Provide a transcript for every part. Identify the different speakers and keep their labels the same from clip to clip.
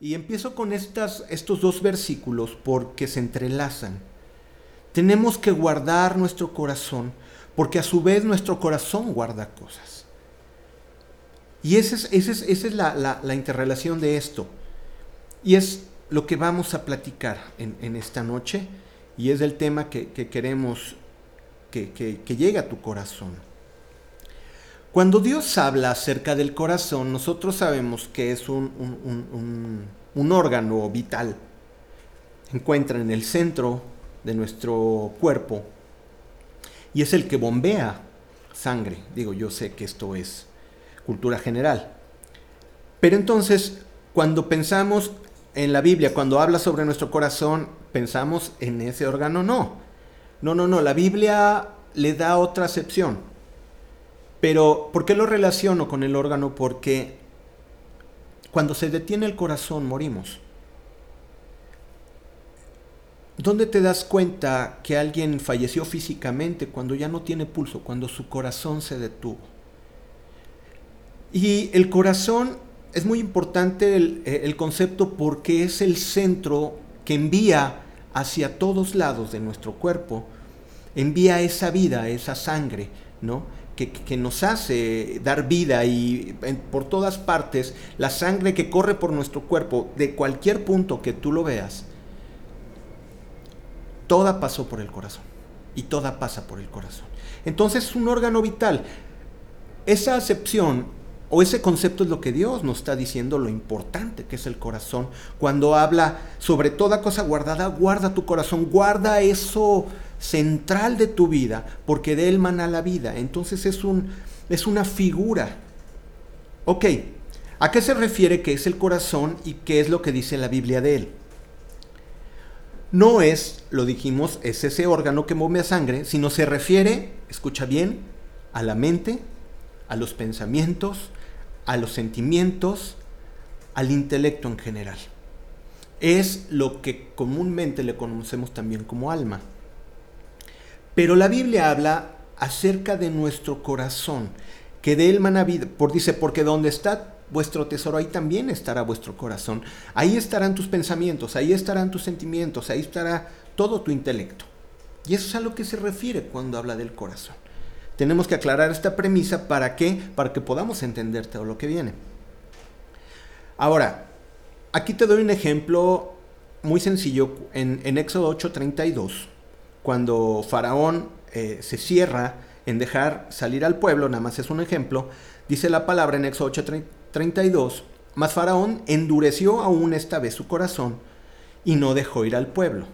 Speaker 1: Y empiezo con estas, estos dos versículos porque se entrelazan. Tenemos que guardar nuestro corazón porque a su vez nuestro corazón guarda cosas. Y esa es, esa es, la, interrelación de esto. Y es lo que vamos a platicar en, esta noche y es el tema que, queremos que, que llegue a tu corazón. Cuando Dios habla acerca del corazón, nosotros sabemos que es un, órgano vital. Encuentra en el centro de nuestro cuerpo y es el que bombea sangre. Digo, yo sé que esto es cultura general. Pero entonces, cuando pensamos en la Biblia, cuando habla sobre nuestro corazón, pensamos en ese órgano, no. No, no, no, la Biblia le da otra acepción. Pero, ¿por qué lo relaciono con el órgano? Porque cuando se detiene el corazón morimos. ¿Dónde te das cuenta que alguien falleció físicamente cuando ya no tiene pulso, cuando su corazón se detuvo? Y el corazón es muy importante el, el, concepto porque es el centro que envía hacia todos lados de nuestro cuerpo, envía esa vida, esa sangre, ¿no? Que, nos hace dar vida y por todas partes, la sangre que corre por nuestro cuerpo, de cualquier punto que tú lo veas, toda pasó por el corazón y toda pasa por el corazón. Entonces es un órgano vital. Esa acepción o ese concepto es lo que Dios nos está diciendo, lo importante que es el corazón. Cuando habla sobre toda cosa guardada, guarda tu corazón, guarda eso central de tu vida, porque de él mana la vida. Entonces es, un, es una figura. Ok, ¿a qué se refiere que es el corazón y qué es lo que dice la Biblia de él? No es, lo dijimos, es ese órgano que mueve sangre, sino se refiere, escucha bien, a la mente, a los pensamientos, a los sentimientos, al intelecto en general. Es lo que comúnmente le conocemos también como alma. Pero la Biblia habla acerca de nuestro corazón, que de él mana vida, por dice, porque donde está vuestro tesoro, ahí también estará vuestro corazón. Ahí estarán tus pensamientos, ahí estarán tus sentimientos, ahí estará todo tu intelecto. Y eso es a lo que se refiere cuando habla del corazón. Tenemos que aclarar esta premisa para? Para que podamos entender todo lo que viene. Ahora, aquí te doy un ejemplo muy sencillo en, en Éxodo 8:32 cuando Faraón eh, se cierra en dejar salir al pueblo, nada más es un ejemplo, dice la palabra en Éxodo 8:32, mas Faraón endureció aún esta vez su corazón y no dejó ir al pueblo.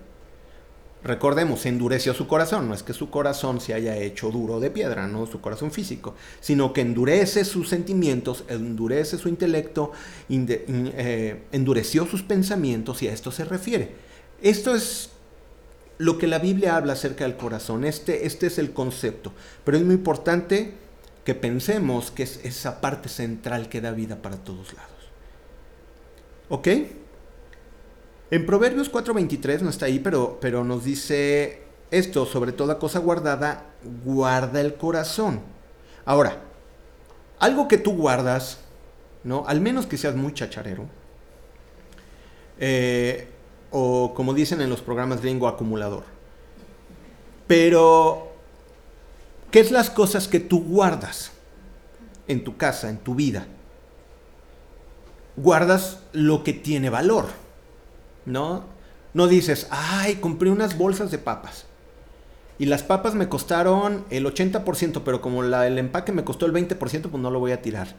Speaker 1: Recordemos, endureció su corazón, no es que su corazón se haya hecho duro de piedra, no su corazón físico, sino que endurece sus sentimientos, endurece su intelecto, eh, endureció sus pensamientos y a esto se refiere. Esto es lo que la Biblia habla acerca del corazón. Este, este es el concepto. Pero es muy importante que pensemos que es esa parte central que da vida para todos lados. ¿Ok? En Proverbios 4:23 no está ahí, pero, pero nos dice esto, sobre toda cosa guardada, guarda el corazón. Ahora, algo que tú guardas, ¿no? Al menos que seas muy chacharero, eh, o como dicen en los programas gringo, acumulador. Pero, ¿qué es las cosas que tú guardas en tu casa, en tu vida? Guardas lo que tiene valor, ¿no? No dices, ay, compré unas bolsas de papas. Y las papas me costaron el 80%, pero como la, el empaque me costó el 20%, pues no lo voy a tirar.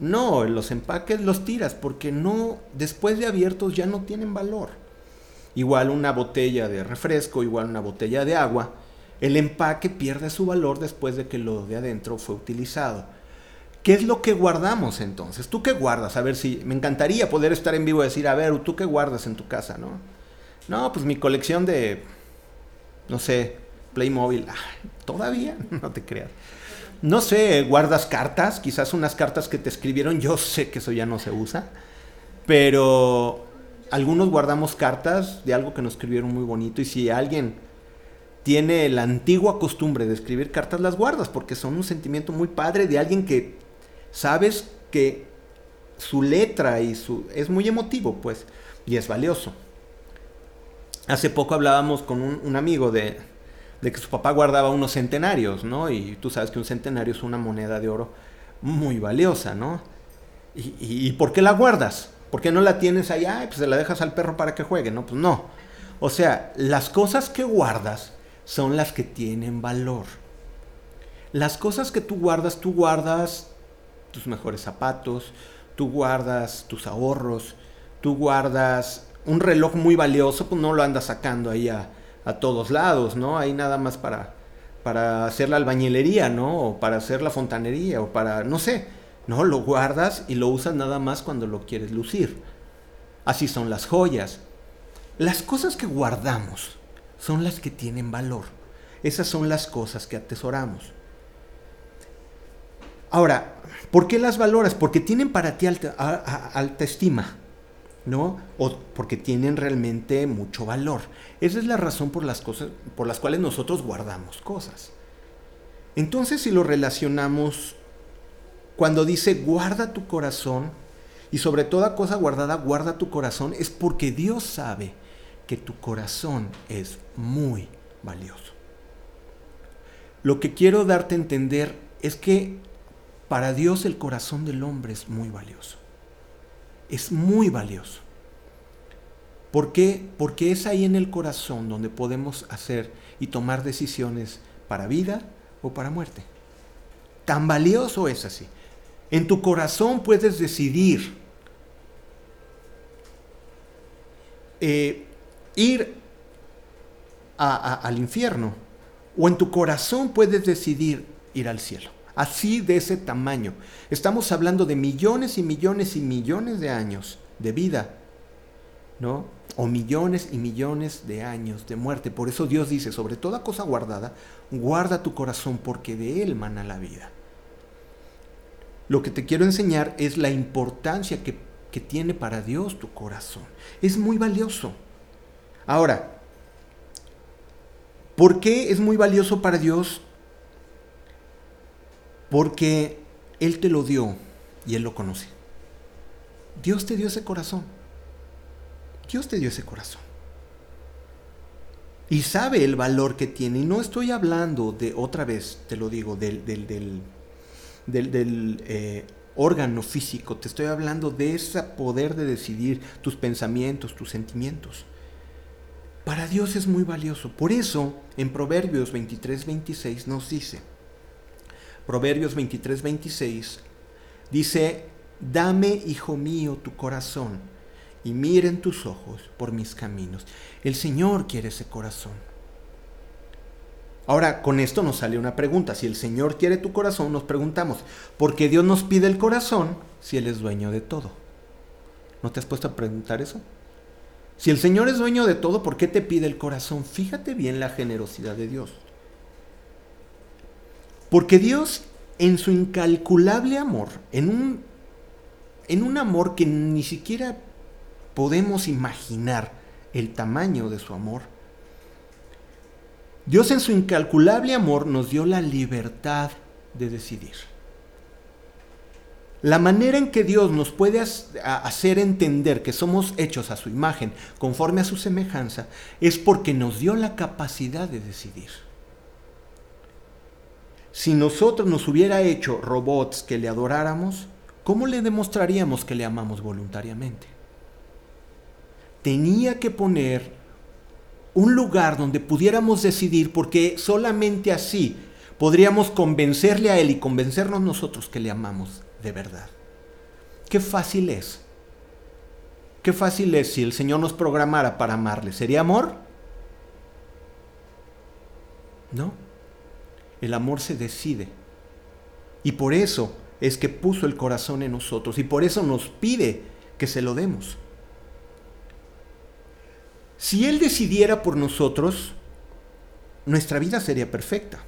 Speaker 1: No, los empaques los tiras porque no, después de abiertos ya no tienen valor igual una botella de refresco, igual una botella de agua, el empaque pierde su valor después de que lo de adentro fue utilizado. ¿Qué es lo que guardamos entonces? ¿Tú qué guardas? A ver si me encantaría poder estar en vivo y decir, a ver, ¿tú qué guardas en tu casa, no? No, pues mi colección de, no sé, Playmobil. Ah, Todavía, no te creas. No sé, guardas cartas, quizás unas cartas que te escribieron, yo sé que eso ya no se usa, pero algunos guardamos cartas de algo que nos escribieron muy bonito y si alguien tiene la antigua costumbre de escribir cartas, las guardas porque son un sentimiento muy padre de alguien que sabes que su letra y su... es muy emotivo, pues, y es valioso. Hace poco hablábamos con un, amigo de, de, que su papá guardaba unos centenarios, ¿no? Y tú sabes que un centenario es una moneda de oro muy valiosa, ¿no? ¿Y, y, por qué la guardas? ¿Por qué no la tienes allá pues se la dejas al perro para que juegue? No, pues no. O sea, las cosas que guardas son las que tienen valor. Las cosas que tú guardas, tú guardas tus mejores zapatos, tú guardas tus ahorros, tú guardas un reloj muy valioso, pues no lo andas sacando ahí a, todos lados, ¿no? Ahí nada más para, para hacer la albañilería, ¿no? O para hacer la fontanería, o para, no sé, no, lo guardas y lo usas nada más cuando lo quieres lucir. Así son las joyas. Las cosas que guardamos son las que tienen valor. Esas son las cosas que atesoramos. Ahora, ¿por qué las valoras? Porque tienen para ti alta, estima. ¿no? O porque tienen realmente mucho valor. Esa es la razón por las, cosas, por las cuales nosotros guardamos cosas. Entonces, si lo relacionamos, cuando dice guarda tu corazón, y sobre toda cosa guardada, guarda tu corazón, es porque Dios sabe que tu corazón es muy valioso. Lo que quiero darte a entender es que para Dios el corazón del hombre es muy valioso es muy valioso. ¿Por qué? Porque es ahí en el corazón donde podemos hacer y tomar decisiones para vida o para muerte. Tan valioso es así. En tu corazón puedes decidir eh, ir al infierno o en tu corazón puedes decidir ir al cielo así de ese tamaño. Estamos hablando de millones y millones y millones de años de vida, ¿no? O millones y millones de años de muerte. Por eso Dios dice, sobre toda cosa guardada, guarda tu corazón porque de él mana la vida. Lo que te quiero enseñar es la importancia que, que tiene para Dios tu corazón. Es muy valioso. Ahora, ¿por qué es muy valioso para Dios? Porque Él te lo dio y Él lo conoce. Dios te dio ese corazón. Dios te dio ese corazón. Y sabe el valor que tiene. Y no estoy hablando de, otra vez, te lo digo, del, del, del, eh, órgano físico. Te estoy hablando de ese poder de decidir tus pensamientos, tus sentimientos. Para Dios es muy valioso. Por eso, en Proverbios 23, 26 nos dice, Proverbios 23, 26, dice, dame, hijo mío, tu corazón y miren tus ojos por mis caminos. El Señor quiere ese corazón. Ahora, con esto nos sale una pregunta. Si el Señor quiere tu corazón, nos preguntamos, ¿por qué Dios nos pide el corazón si Él es dueño de todo? ¿No te has puesto a preguntar eso? Si el Señor es dueño de todo, ¿por qué te pide el corazón? Fíjate bien la generosidad de Dios. Porque Dios, en su incalculable amor, en un, en un amor que ni siquiera podemos imaginar el tamaño de su amor, Dios en su incalculable amor nos dio la libertad de decidir. La manera en que Dios nos puede hacer entender que somos hechos a su imagen, conforme a su semejanza, es porque nos dio la capacidad de decidir. Si nosotros nos hubiera hecho robots que le adoráramos, ¿cómo le demostraríamos que le amamos voluntariamente? Tenía que poner un lugar donde pudiéramos decidir porque solamente así podríamos convencerle a Él y convencernos nosotros que le amamos de verdad. Qué fácil es. Qué fácil es si el Señor nos programara para amarle. ¿Sería amor? No. El amor se decide. Y por eso es que puso el corazón en nosotros y por eso nos pide que se lo demos. Si Él decidiera por nosotros, nuestra vida sería perfecta,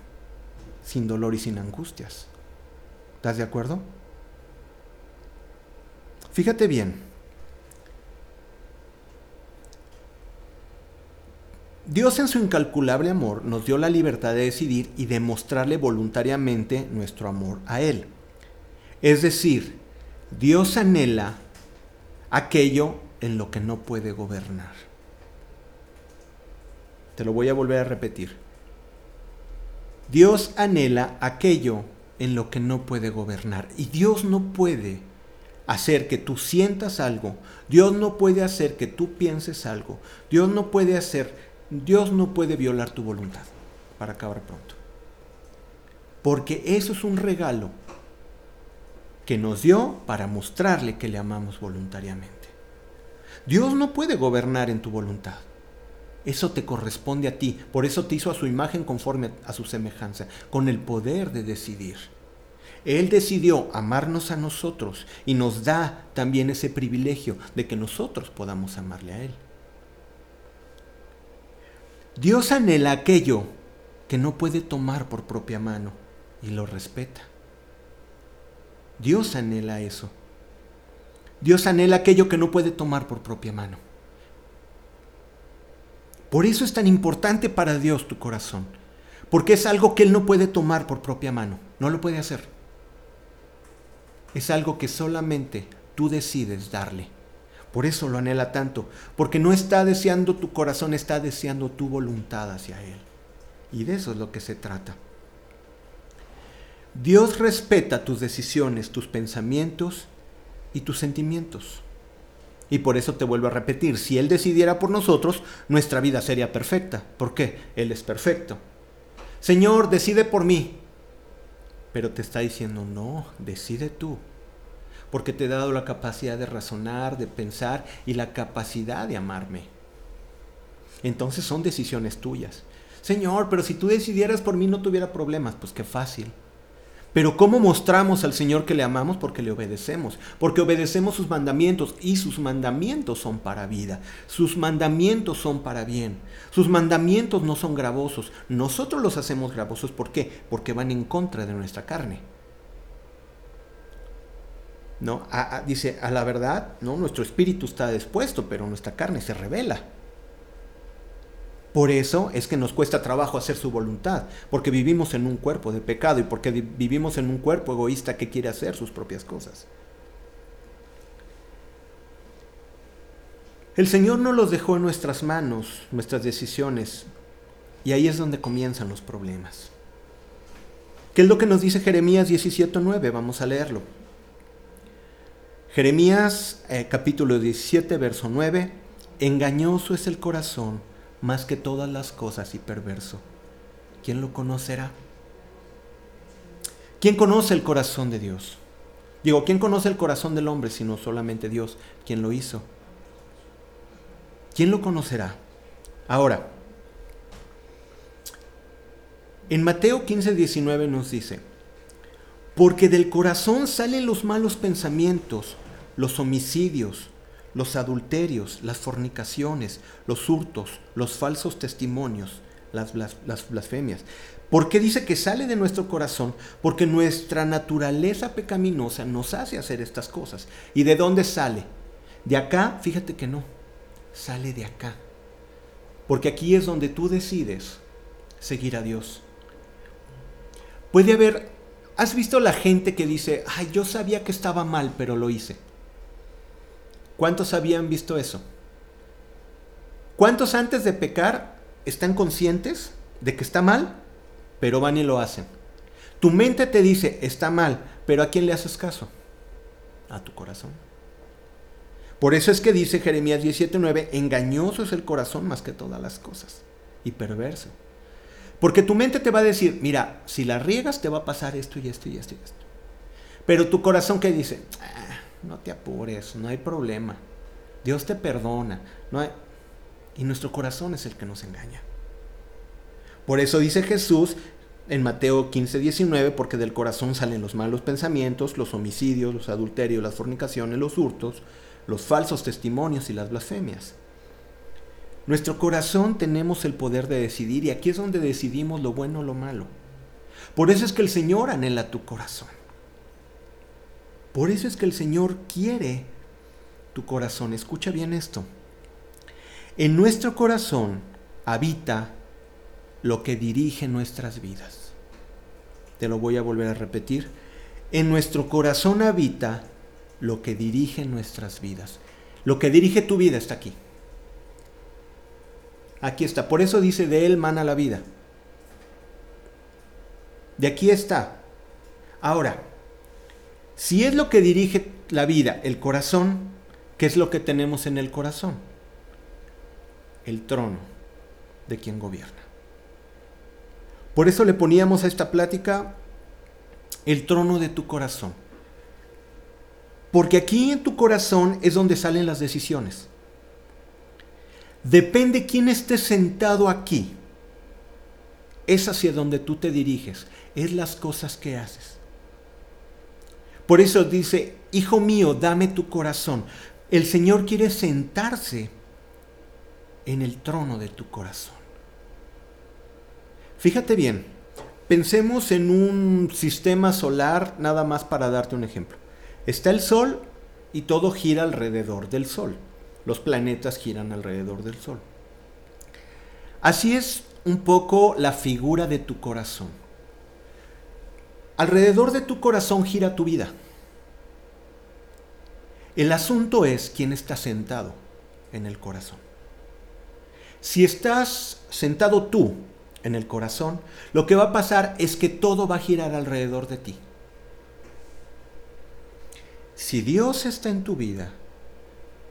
Speaker 1: sin dolor y sin angustias. ¿Estás de acuerdo? Fíjate bien, Dios en su incalculable amor nos dio la libertad de decidir y demostrarle voluntariamente nuestro amor a Él. Es decir, Dios anhela aquello en lo que no puede gobernar. Te lo voy a volver a repetir. Dios anhela aquello en lo que no puede gobernar. Y Dios no puede hacer que tú sientas algo. Dios no puede hacer que tú pienses algo. Dios no puede hacer, Dios no puede violar tu voluntad. Para acabar pronto. Porque eso es un regalo que nos dio para mostrarle que le amamos voluntariamente. Dios no puede gobernar en tu voluntad. Eso te corresponde a ti. Por eso te hizo a su imagen conforme a su semejanza, con el poder de decidir. Él decidió amarnos a nosotros y nos da también ese privilegio de que nosotros podamos amarle a Él. Dios anhela aquello que no puede tomar por propia mano y lo respeta. Dios anhela eso. Dios anhela aquello que no puede tomar por propia mano. Por eso es tan importante para Dios tu corazón, porque es algo que Él no puede tomar por propia mano, no lo puede hacer. Es algo que solamente tú decides darle. Por eso lo anhela tanto, porque no está deseando tu corazón, está deseando tu voluntad hacia Él. Y de eso es lo que se trata. Dios respeta tus decisiones, tus pensamientos y tus sentimientos. Y por eso te vuelvo a repetir, si Él decidiera por nosotros, nuestra vida sería perfecta. ¿Por qué? Él es perfecto. Señor, decide por mí. Pero te está diciendo, no, decide tú. Porque te he dado la capacidad de razonar, de pensar y la capacidad de amarme. Entonces son decisiones tuyas. Señor, pero si tú decidieras por mí no tuviera problemas. Pues qué fácil. Pero ¿cómo mostramos al Señor que le amamos? Porque le obedecemos, porque obedecemos sus mandamientos y sus mandamientos son para vida, sus mandamientos son para bien, sus mandamientos no son gravosos, nosotros los hacemos gravosos, ¿por qué? Porque van en contra de nuestra carne. ¿No? dice, a la verdad, ¿no? nuestro espíritu está dispuesto, pero nuestra carne se revela. Por eso es que nos cuesta trabajo hacer su voluntad, porque vivimos en un cuerpo de pecado y porque vivimos en un cuerpo egoísta que quiere hacer sus propias cosas. El Señor no los dejó en nuestras manos, nuestras decisiones, y ahí es donde comienzan los problemas. ¿Qué es lo que nos dice Jeremías 17.9? Vamos a leerlo. Jeremías eh, capítulo 17, verso 9. Engañoso es el corazón más que todas las cosas y perverso. ¿Quién lo conocerá? ¿Quién conoce el corazón de Dios? Digo, ¿quién conoce el corazón del hombre sino solamente Dios, quien lo hizo? ¿Quién lo conocerá? Ahora, en Mateo 15, 19 nos dice, porque del corazón salen los malos pensamientos, los homicidios, los adulterios, las fornicaciones, los hurtos, los falsos testimonios, las, blasfemias. ¿Por qué dice que sale de nuestro corazón? Porque nuestra naturaleza pecaminosa nos hace hacer estas cosas. ¿Y de dónde sale? De acá, fíjate que no, sale de acá. Porque aquí es donde tú decides seguir a Dios. Puede haber, ¿has visto la gente que dice, ay, yo sabía que estaba mal, pero lo hice? ¿Cuántos habían visto eso? ¿Cuántos antes de pecar están conscientes de que está mal, pero van y lo hacen? Tu mente te dice, está mal, pero ¿a quién le haces caso? A tu corazón. Por eso es que dice Jeremías 17:9, engañoso es el corazón más que todas las cosas y perverso. Porque tu mente te va a decir, mira, si la riegas te va a pasar esto y esto y esto y esto. Pero tu corazón que dice, ah, no te apures, no hay problema. Dios te perdona. No Y nuestro corazón es el que nos engaña. Por eso dice Jesús en Mateo 15, 19, porque del corazón salen los malos pensamientos, los homicidios, los adulterios, las fornicaciones, los hurtos, los falsos testimonios y las blasfemias. Nuestro corazón tenemos el poder de decidir y aquí es donde decidimos lo bueno o lo malo. Por eso es que el Señor anhela tu corazón. Por eso es que el Señor quiere tu corazón. Escucha bien esto. En nuestro corazón habita lo que dirige nuestras vidas. Te lo voy a volver a repetir. En nuestro corazón habita lo que dirige nuestras vidas. Lo que dirige tu vida está aquí. Aquí está. Por eso dice, de él mana la vida. De aquí está. Ahora, si es lo que dirige la vida, el corazón, ¿qué es lo que tenemos en el corazón? El trono de quien gobierna. Por eso le poníamos a esta plática el trono de tu corazón. Porque aquí en tu corazón es donde salen las decisiones. Depende quién esté sentado aquí. Es hacia donde tú te diriges. Es las cosas que haces. Por eso dice, Hijo mío, dame tu corazón. El Señor quiere sentarse en el trono de tu corazón. Fíjate bien, pensemos en un sistema solar, nada más para darte un ejemplo. Está el Sol y todo gira alrededor del Sol. Los planetas giran alrededor del Sol. Así es un poco la figura de tu corazón. Alrededor de tu corazón gira tu vida. El asunto es quién está sentado en el corazón. Si estás sentado tú en el corazón, lo que va a pasar es que todo va a girar alrededor de ti. Si Dios está en tu vida,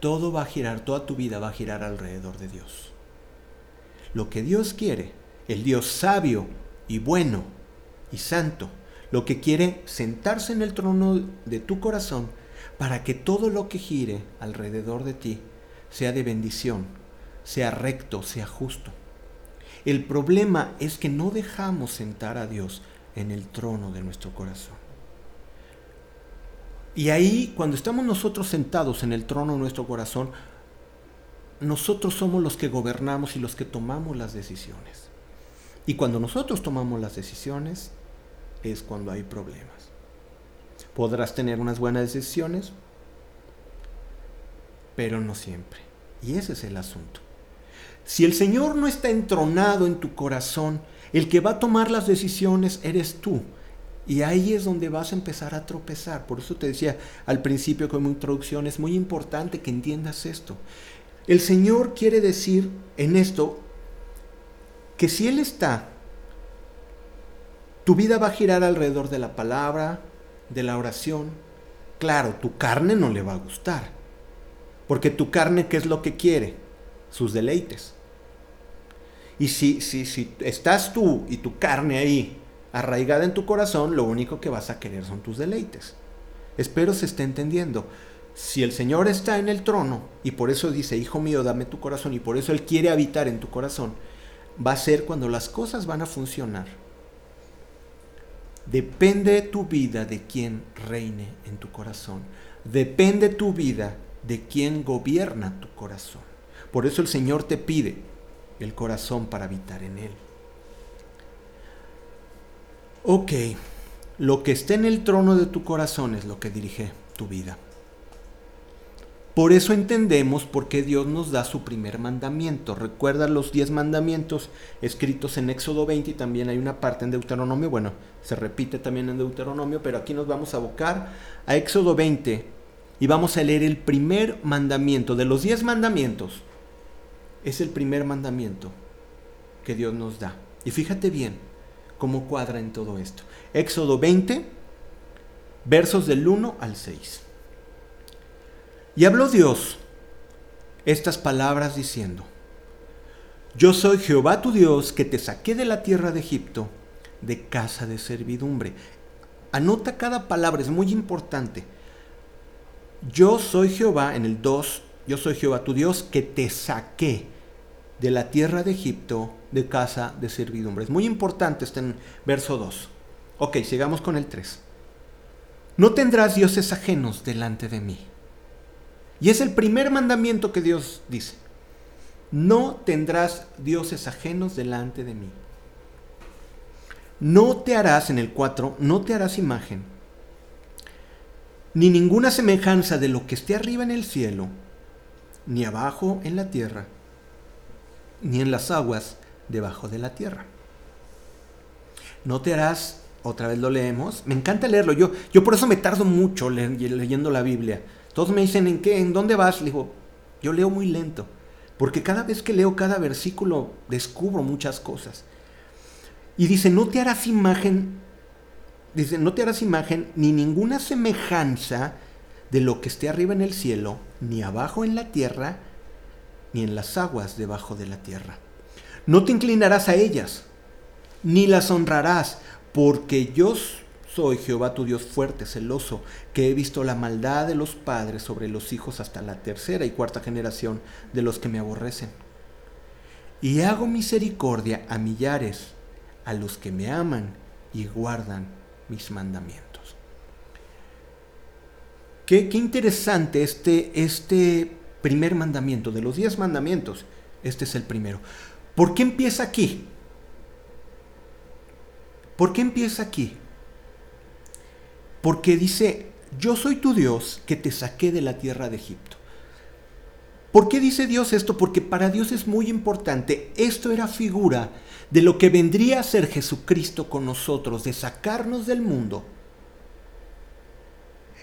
Speaker 1: todo va a girar, toda tu vida va a girar alrededor de Dios. Lo que Dios quiere, el Dios sabio y bueno y santo, lo que quiere sentarse en el trono de tu corazón para que todo lo que gire alrededor de ti sea de bendición, sea recto, sea justo. El problema es que no dejamos sentar a Dios en el trono de nuestro corazón. Y ahí, cuando estamos nosotros sentados en el trono de nuestro corazón, nosotros somos los que gobernamos y los que tomamos las decisiones. Y cuando nosotros tomamos las decisiones, es cuando hay problemas. Podrás tener unas buenas decisiones, pero no siempre. Y ese es el asunto. Si el Señor no está entronado en tu corazón, el que va a tomar las decisiones eres tú. Y ahí es donde vas a empezar a tropezar. Por eso te decía al principio como introducción, es muy importante que entiendas esto. El Señor quiere decir en esto que si Él está, tu vida va a girar alrededor de la palabra, de la oración. Claro, tu carne no le va a gustar. Porque tu carne, ¿qué es lo que quiere? Sus deleites. Y si, si, si estás tú y tu carne ahí arraigada en tu corazón, lo único que vas a querer son tus deleites. Espero se esté entendiendo. Si el Señor está en el trono, y por eso dice, Hijo mío, dame tu corazón, y por eso Él quiere habitar en tu corazón, va a ser cuando las cosas van a funcionar. Depende tu vida de quien reine en tu corazón. Depende tu vida de quien gobierna tu corazón. Por eso el Señor te pide el corazón para habitar en Él. Ok, lo que está en el trono de tu corazón es lo que dirige tu vida. Por eso entendemos por qué Dios nos da su primer mandamiento. Recuerda los diez mandamientos escritos en Éxodo 20 y también hay una parte en Deuteronomio. Bueno, se repite también en Deuteronomio, pero aquí nos vamos a abocar a Éxodo 20 y vamos a leer el primer mandamiento. De los diez mandamientos, es el primer mandamiento que Dios nos da. Y fíjate bien, cómo cuadra en todo esto. Éxodo 20, versos del 1 al 6. Y habló Dios estas palabras diciendo, Yo soy Jehová tu Dios que te saqué de la tierra de Egipto, de casa de servidumbre. Anota cada palabra, es muy importante. Yo soy Jehová, en el 2, yo soy Jehová tu Dios que te saqué de la tierra de Egipto de casa de servidumbre. Es muy importante, está en verso 2. Ok, sigamos con el 3. No tendrás dioses ajenos delante de mí. Y es el primer mandamiento que Dios dice. No tendrás dioses ajenos delante de mí. No te harás, en el 4, no te harás imagen, ni ninguna semejanza de lo que esté arriba en el cielo, ni abajo en la tierra, ni en las aguas debajo de la tierra. No te harás otra vez lo leemos. Me encanta leerlo. Yo, yo por eso me tardo mucho leyendo la Biblia. Todos me dicen, ¿en qué? ¿En dónde vas? Le digo, yo leo muy lento. Porque cada vez que leo cada versículo descubro muchas cosas. Y dice, no te harás imagen, dice, no te harás imagen ni ninguna semejanza de lo que esté arriba en el cielo, ni abajo en la tierra, ni en las aguas debajo de la tierra. No te inclinarás a ellas, ni las honrarás, porque yo soy Jehová tu Dios fuerte, celoso, que he visto la maldad de los padres sobre los hijos hasta la tercera y cuarta generación de los que me aborrecen. Y hago misericordia a millares, a los que me aman y guardan mis mandamientos. Qué, qué interesante este, este primer mandamiento, de los diez mandamientos, este es el primero. ¿Por qué empieza aquí? ¿Por qué empieza aquí? Porque dice, yo soy tu Dios que te saqué de la tierra de Egipto. ¿Por qué dice Dios esto? Porque para Dios es muy importante. Esto era figura de lo que vendría a ser Jesucristo con nosotros, de sacarnos del mundo.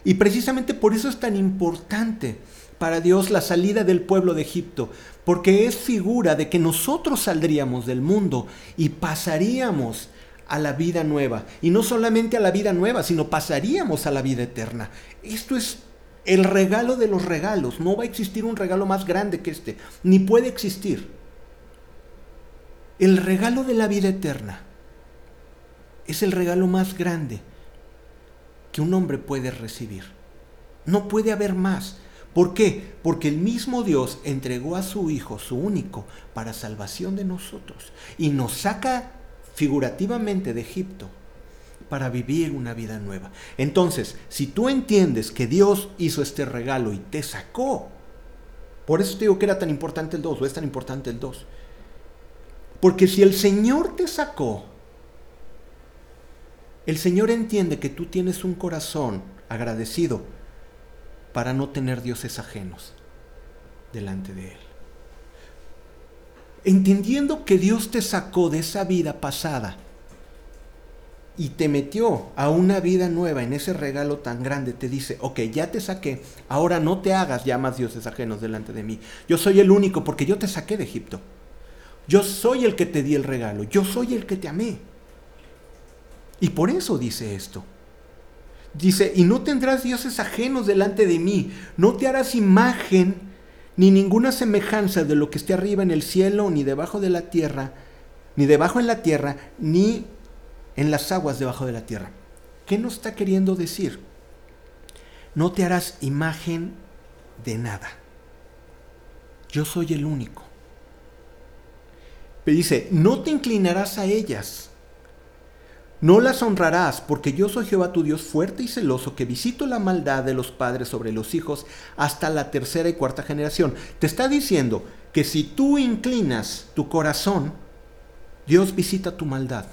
Speaker 1: Y precisamente por eso es tan importante para Dios la salida del pueblo de Egipto, porque es figura de que nosotros saldríamos del mundo y pasaríamos a la vida nueva. Y no solamente a la vida nueva, sino pasaríamos a la vida eterna. Esto es el regalo de los regalos. No va a existir un regalo más grande que este, ni puede existir. El regalo de la vida eterna es el regalo más grande que un hombre puede recibir. No puede haber más. ¿Por qué? Porque el mismo Dios entregó a su Hijo, su único, para salvación de nosotros. Y nos saca figurativamente de Egipto para vivir una vida nueva. Entonces, si tú entiendes que Dios hizo este regalo y te sacó, por eso te digo que era tan importante el 2, o es tan importante el 2. Porque si el Señor te sacó, el Señor entiende que tú tienes un corazón agradecido para no tener dioses ajenos delante de Él entendiendo que Dios te sacó de esa vida pasada y te metió a una vida nueva en ese regalo tan grande, te dice, ok, ya te saqué, ahora no te hagas ya más dioses ajenos delante de mí. Yo soy el único porque yo te saqué de Egipto. Yo soy el que te di el regalo, yo soy el que te amé. Y por eso dice esto. Dice, y no tendrás dioses ajenos delante de mí, no te harás imagen ni ninguna semejanza de lo que esté arriba en el cielo, ni debajo de la tierra, ni debajo en la tierra, ni en las aguas debajo de la tierra. ¿Qué nos está queriendo decir? No te harás imagen de nada. Yo soy el único. Pero dice, no te inclinarás a ellas no las honrarás, porque yo soy Jehová tu Dios fuerte y celoso, que visito la maldad de los padres sobre los hijos hasta la tercera y cuarta generación. Te está diciendo que si tú inclinas tu corazón, Dios visita tu maldad.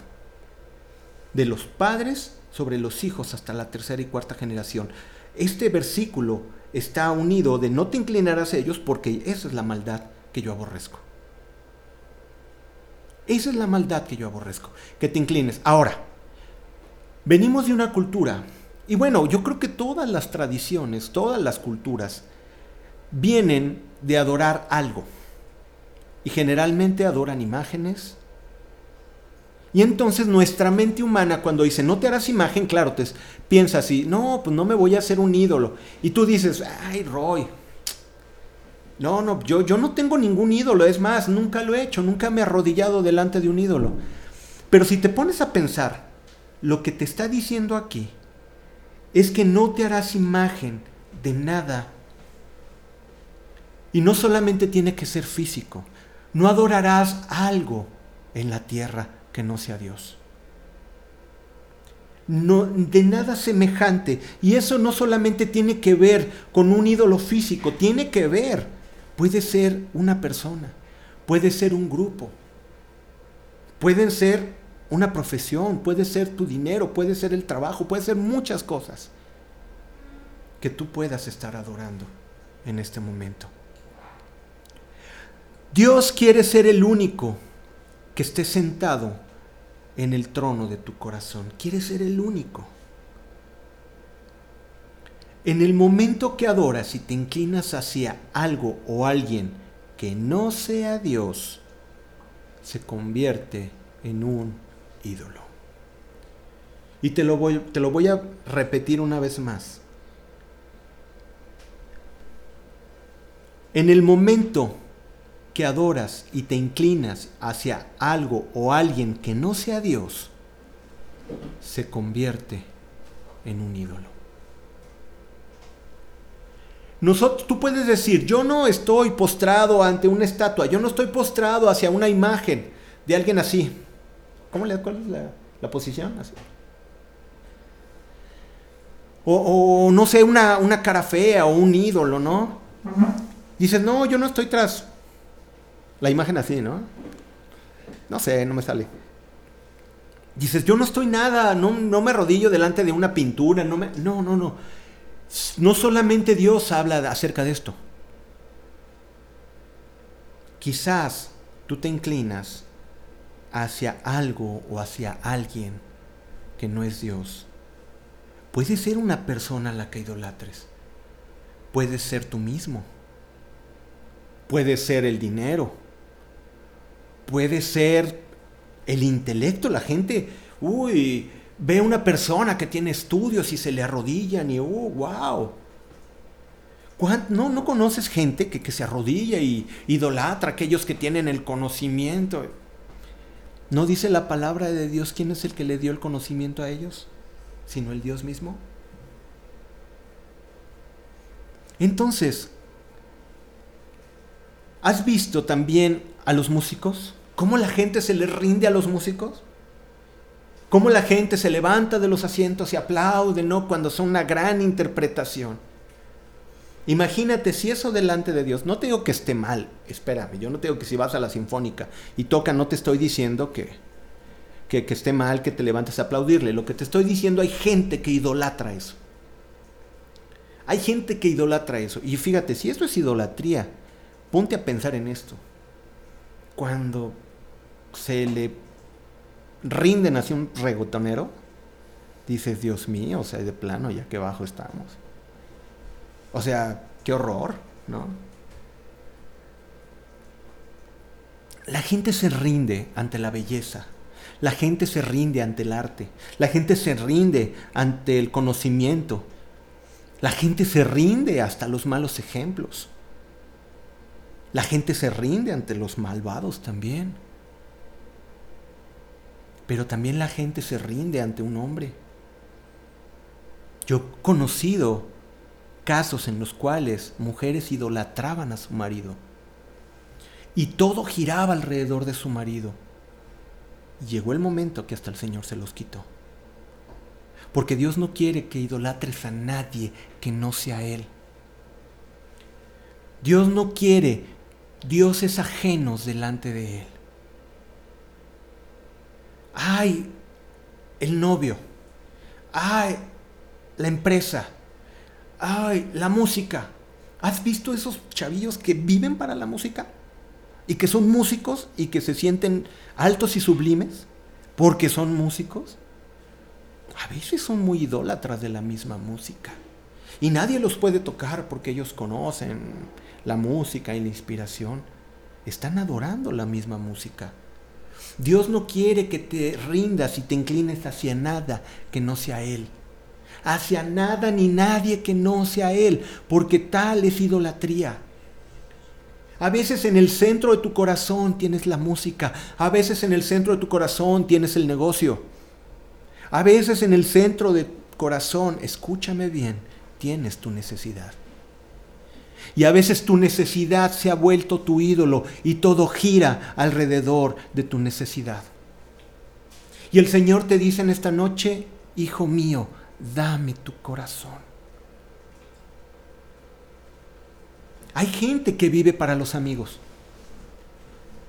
Speaker 1: De los padres sobre los hijos hasta la tercera y cuarta generación. Este versículo está unido de no te inclinarás a ellos porque esa es la maldad que yo aborrezco. Esa es la maldad que yo aborrezco, que te inclines. Ahora, Venimos de una cultura, y bueno, yo creo que todas las tradiciones, todas las culturas, vienen de adorar algo. Y generalmente adoran imágenes. Y entonces nuestra mente humana cuando dice, no te harás imagen, claro, te piensa así, no, pues no me voy a hacer un ídolo. Y tú dices, ay, Roy, no, no, yo, yo no tengo ningún ídolo, es más, nunca lo he hecho, nunca me he arrodillado delante de un ídolo. Pero si te pones a pensar, lo que te está diciendo aquí es que no te harás imagen de nada. Y no solamente tiene que ser físico, no adorarás algo en la tierra que no sea Dios. No, de nada semejante. Y eso no solamente tiene que ver con un ídolo físico, tiene que ver, puede ser una persona, puede ser un grupo, pueden ser una profesión, puede ser tu dinero, puede ser el trabajo, puede ser muchas cosas que tú puedas estar adorando en este momento. Dios quiere ser el único que esté sentado en el trono de tu corazón. Quieres ser el único. En el momento que adoras y te inclinas hacia algo o alguien que no sea Dios, se convierte en un ídolo. Y te lo voy, te lo voy a repetir una vez más. En el momento que adoras y te inclinas hacia algo o alguien que no sea Dios, se convierte en un ídolo. Nosotros, tú puedes decir, yo no estoy postrado ante una estatua, yo no estoy postrado hacia una imagen de alguien así. ¿Cómo le, ¿Cuál es la, posición? Así. O, no sé, una, una, cara fea o un ídolo, ¿no? Dices, no, yo no estoy tras la imagen así, ¿no? No sé, no me sale. Dices, yo no estoy nada, no, no me arrodillo delante de una pintura, no me... No, no, no. No solamente Dios habla acerca de esto. Quizás tú te inclinas hacia algo o hacia alguien que no es Dios. Puede ser una persona a la que idolatres. Puede ser tú mismo. Puede ser el dinero. Puede ser el intelecto. La gente, uy, ve una persona que tiene estudios y se le arrodillan y, oh, wow. No, no conoces gente que, que se arrodilla y idolatra a aquellos que tienen el conocimiento. ¿No dice la palabra de Dios quién es el que le dio el conocimiento a ellos? Sino el Dios mismo. Entonces, ¿has visto también a los músicos? ¿Cómo la gente se le rinde a los músicos? Cómo la gente se levanta de los asientos y aplaude, ¿no? Cuando son una gran interpretación. Imagínate si eso delante de Dios, no te digo que esté mal, espérame, yo no te digo que si vas a la sinfónica y toca, no te estoy diciendo que, que, esté mal que te levantes a aplaudirle, lo que te estoy diciendo hay gente que idolatra eso. Hay gente que idolatra eso. Y fíjate, si esto es idolatría, ponte a pensar en esto. Cuando se le rinden hacia un regotonero, dices, Dios mío, o sea, de plano, ya que bajo estamos. O sea, qué horror, ¿no? La gente se rinde ante la belleza, la gente se rinde ante el arte, la gente se rinde ante el conocimiento, la gente se rinde hasta los malos ejemplos, la gente se rinde ante los malvados también. Pero también la gente se rinde ante un hombre. Yo he conocido casos en los cuales mujeres idolatraban a su marido y todo giraba alrededor de su marido. Y llegó el momento que hasta el Señor se los quitó. Porque Dios no quiere que idolatres a nadie que no sea Él. Dios no quiere dioses ajenos delante de Él ay, el novio, ay, la empresa, ay, la música. ¿Has visto esos chavillos que viven para la música? Y que son músicos y que se sienten altos y sublimes porque son músicos. A veces son muy idólatras de la misma música. Y nadie los puede tocar porque ellos conocen la música y la inspiración. Están adorando la misma música. Dios no quiere que te rindas y te inclines hacia nada que no sea Él. Hacia nada ni nadie que no sea Él, porque tal es idolatría. A veces en el centro de tu corazón tienes la música, a veces en el centro de tu corazón tienes el negocio, a veces en el centro de tu corazón, escúchame bien, tienes tu necesidad. Y a veces tu necesidad se ha vuelto tu ídolo y todo gira alrededor de tu necesidad. Y el Señor te dice en esta noche, hijo mío, dame tu corazón. Hay gente que vive para los amigos.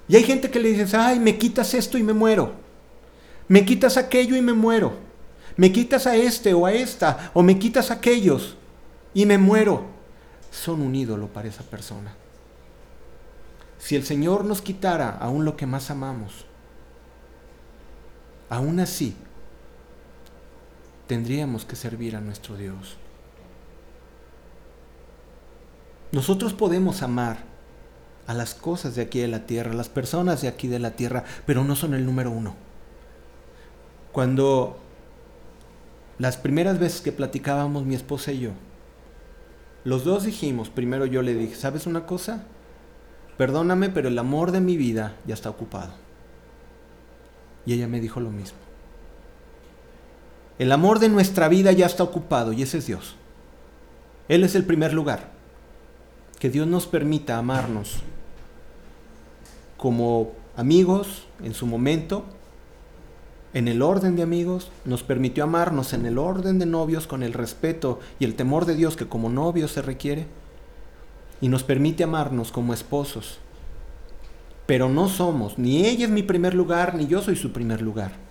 Speaker 1: Y hay gente que le dices, ay, me quitas esto y me muero. Me quitas aquello y me muero. Me quitas a este o a esta, o me quitas a aquellos y me muero son un ídolo para esa persona. Si el Señor nos quitara aún lo que más amamos, aún así tendríamos que servir a nuestro Dios. Nosotros podemos amar a las cosas de aquí de la tierra, a las personas de aquí de la tierra, pero no son el número uno. Cuando las primeras veces que platicábamos mi esposa y yo, los dos dijimos, primero yo le dije, ¿sabes una cosa? Perdóname, pero el amor de mi vida ya está ocupado. Y ella me dijo lo mismo. El amor de nuestra vida ya está ocupado y ese es Dios. Él es el primer lugar que Dios nos permita amarnos como amigos en su momento, en el orden de amigos, nos permitió amarnos en el orden de novios con el respeto y el temor de Dios que como novios se requiere, y nos permite amarnos como esposos. Pero no somos, ni ella es mi primer lugar, ni yo soy su primer lugar.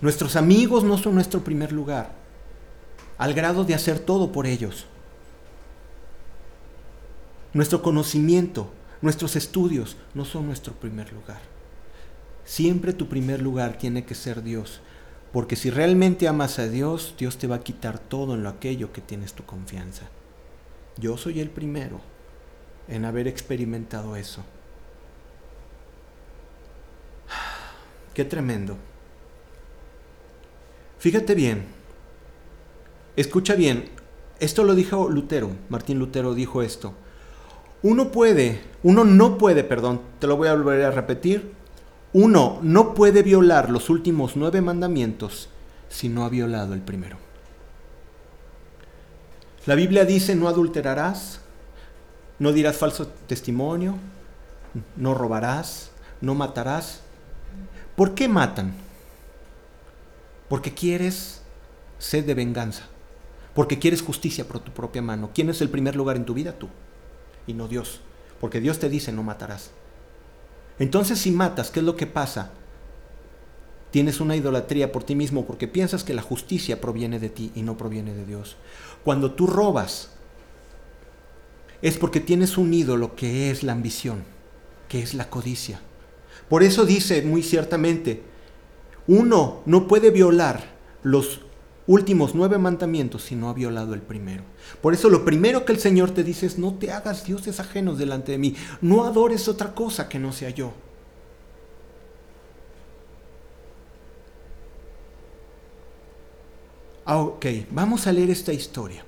Speaker 1: Nuestros amigos no son nuestro primer lugar, al grado de hacer todo por ellos. Nuestro conocimiento, nuestros estudios no son nuestro primer lugar. Siempre tu primer lugar tiene que ser Dios, porque si realmente amas a Dios, Dios te va a quitar todo en lo aquello que tienes tu confianza. Yo soy el primero en haber experimentado eso. Qué tremendo. Fíjate bien, escucha bien, esto lo dijo Lutero, Martín Lutero dijo esto. Uno puede, uno no puede, perdón, te lo voy a volver a repetir. Uno no puede violar los últimos nueve mandamientos si no ha violado el primero. La Biblia dice no adulterarás, no dirás falso testimonio, no robarás, no matarás. ¿Por qué matan? Porque quieres sed de venganza, porque quieres justicia por tu propia mano. ¿Quién es el primer lugar en tu vida? Tú y no Dios. Porque Dios te dice no matarás. Entonces si matas, ¿qué es lo que pasa? Tienes una idolatría por ti mismo porque piensas que la justicia proviene de ti y no proviene de Dios. Cuando tú robas, es porque tienes un ídolo que es la ambición, que es la codicia. Por eso dice muy ciertamente, uno no puede violar los últimos nueve mandamientos si no ha violado el primero. Por eso lo primero que el Señor te dice es, no te hagas dioses ajenos delante de mí, no adores otra cosa que no sea yo. Ah, ok, vamos a leer esta historia.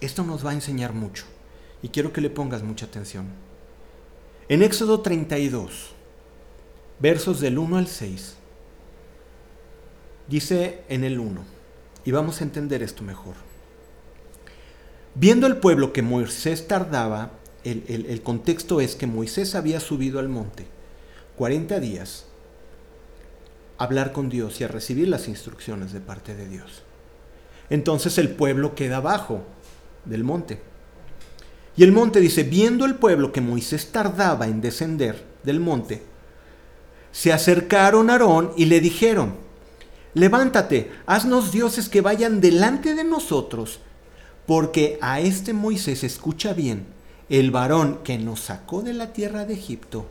Speaker 1: Esto nos va a enseñar mucho y quiero que le pongas mucha atención. En Éxodo 32, versos del 1 al 6, Dice en el 1, y vamos a entender esto mejor. Viendo el pueblo que Moisés tardaba, el, el, contexto es que Moisés había subido al monte 40 días a hablar con Dios y a recibir las instrucciones de parte de Dios. Entonces el pueblo queda abajo del monte. Y el monte dice, viendo el pueblo que Moisés tardaba en descender del monte, se acercaron a Aarón y le dijeron, levántate, haznos dioses que vayan delante de nosotros, porque a este Moisés escucha bien, el varón que nos sacó de la tierra de Egipto,